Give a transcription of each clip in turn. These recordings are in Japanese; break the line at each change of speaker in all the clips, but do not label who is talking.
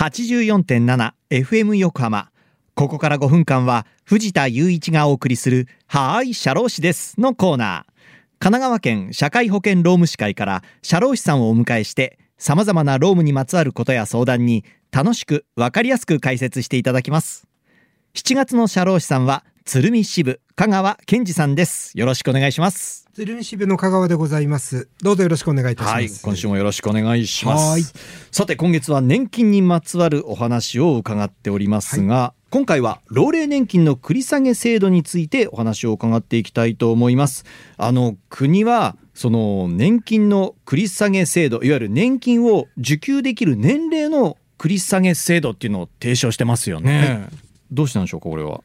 84.7FM 横浜。ここから5分間は藤田雄一がお送りするはーい社労士ですのコーナー。神奈川県社会保険労務士会から社労士さんをお迎えして様々な労務にまつわることや相談に楽しく分かりやすく解説していただきます。7月の社労士さんは鶴見支部香川健二さんです。よろしくお願いします。
鶴見支部の香川でございます。どうぞよろしくお願いいたします、
はい今週もよろしくお願いします。
はい。
さて今月は年金にまつわるお話を伺っておりますが、今回は老齢年金の繰り下げ制度についてお話を伺っていきたいと思います。あの国はその年金の繰り下げ制度いわゆる年金を受給できる年齢の繰り下げ制度っていうのを提唱してますよね、どうしたんでしょうかこれは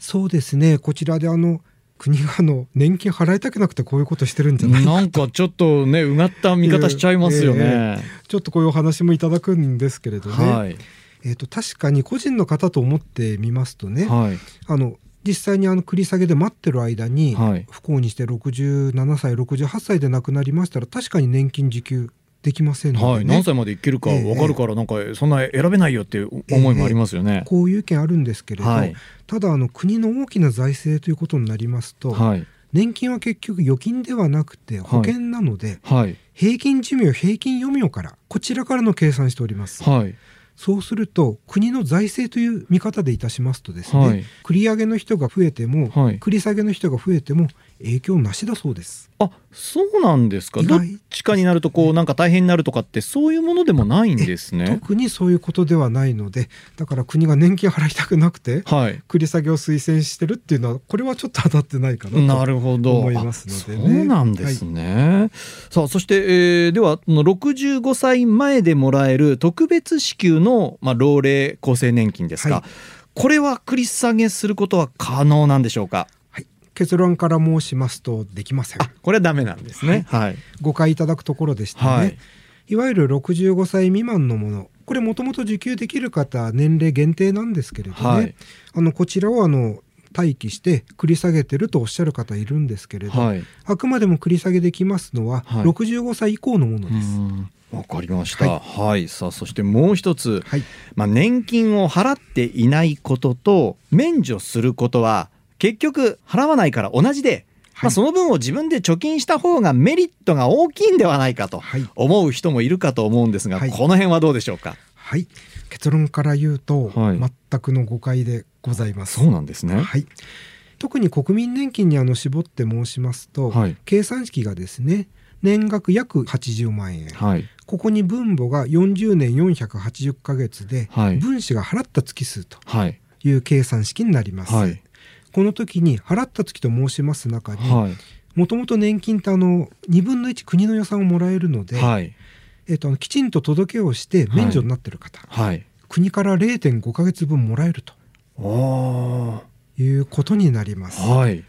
そうですね。こちらであの国があの年金払いたくなくてこういうことしてるんじゃないか
なんかちょっとねうがった見方しちゃいますよね、
ちょっとこういうお話もいただくんですけれどね、
はい。
えっ、と確かに個人の方と思ってみますとね、
はい。
あの実際にあの繰り下げで待ってる間に、
はい。
不幸にして67歳68歳で亡くなりましたら確かに年金受給できませんので、ね。
はい、何歳までいけるか
ええ
分かるからなんかそんな選べないよっていう思いもありますよね。
こういう意見あるんですけれど、
はい。
ただあの国の大きな財政ということになりますと、
はい。
年金は結局預金ではなくて保険なので、
はい。
平均寿命平均余命からこちらからの計算しております、
はい
そうすると国の財政という見方でいたしますとですね、
はい。
繰り上げの人が増えても、
はい。
繰り下げの人が増えても影響なしだそうです。
あそうなんですか？どっちかになるとこうなんか大変になるとかってそういうものでもないんですね。
特にそういうことではないのでだから国が年金払いたくなくて
はい。
繰り下げを推薦してるっていうのはこれはちょっと当たってないかなと
なるほど。
思いますのでね。
あそうなんですね、さあそして、えーではその65歳前でもらえる特別支給の、まあ、老齢厚生年金ですか、
はい。
これは繰り下げすることは可能なんでしょうか。
はい、結論から申しますとできません。
あこれはダメなんですね。はい。
誤解いただくところでしてね、
はい。
い、わゆる65歳未満のもの。これもともと受給できる方年齢限定なんですけれどね、
はい。
あのこちらをあの待機して繰り下げてるとおっしゃる方いるんですけれど、
はい。
あくまでも繰り下げできますのは
はい。
65歳以降のものです。
うんわかりました。はい、さあそしてもう一つ、
はい、
まあ年金を払っていないことと免除することは結局払わないから同じで、まあその分を自分で貯金した方がメリットが大きいんではないかと
はい。
思う人もいるかと思うんですが、
はい。
この辺はどうでしょうか？
はい、結論から言うと、
はい。
全くの誤解でございます。
そうなんですね。
はい、特に国民年金にあの絞って申しますと、
はい。
計算式がですね年額約80万円、
はい。
ここに分母が40年480ヶ月で、
はい。
分子が払った月数と
はい。
いう計算式になります。
はい。
この時に払った月と申します中に
はい。
もともと年金ってあの2分の1国の予算をもらえるので、
はい。
えっときちんと届けをして免除になってる方、
はい。
国から0.5ヶ月分もらえると
お
いうことになります。
はい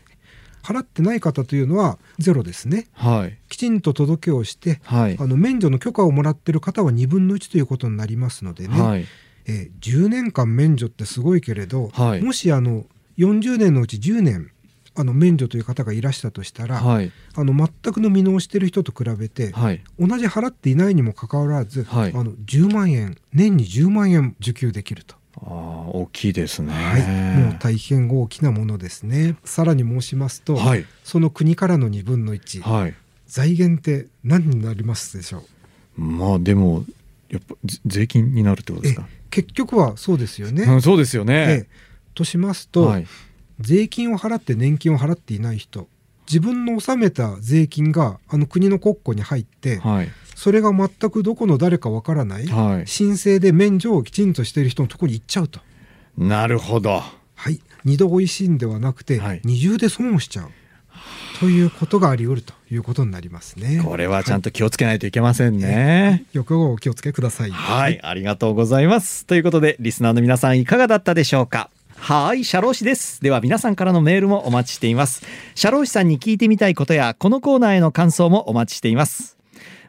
払ってない方というのはゼロですね。
はい。
きちんと届けをして、
はい。
あの免除の許可をもらってる方は2分の1ということになりますのでね、
はい。
えー10年間免除ってすごいけれど、
はい。
もしあの40年のうち10年あの免除という方がいらしたとしたら、
はい。
あの全くの未納してる人と比べて、
はい。
同じ払っていないにもかかわらず、
はい。
あの10万円年に10万円受給できると、
あー大きいですね。
はい、もう大変大きなものですねさらに申しますと、
はい
その国からの2分の1、
はい。
財源って何になりますでしょう？
まあでもやっぱぜ税金になるってことですか？
結局はそうですよね。
うん、そうですよ
え
ね
え。としますと、
はい
税金を払って年金を払っていない人自分の納めた税金があの国の国庫に入って、
はい
それが全くどこの誰かわからない、
はい。
申請で免除をきちんとしている人のところに行っちゃうと。
なるほど。
はい、二度おいしいんではなくて、
はい
二重で損をしちゃうということがあり得るということになりますね。
これはちゃんと気をつけないといけませんね。
よくお気をつけください。
はい、ありがとうございます。ということで、リスナーの皆さんいかがだったでしょうか？はい、社労士です。では皆さんからのメールもお待ちしています。社労士さんに聞いてみたいことや、このコーナーへの感想もお待ちしています。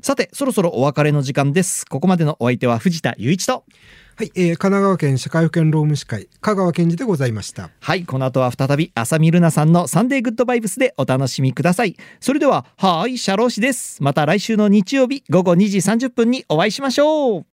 さて、そろそろお別れの時間です。ここまでのお相手は藤田雄一と。
はい、えー神奈川県社会保険労務士会香川健二でございました。
はい、この後は再び浅見ルナさんのサンデーグッドバイブスでお楽しみください。それでは、はい、社労士です。また来週の日曜日午後2時30分にお会いしましょう。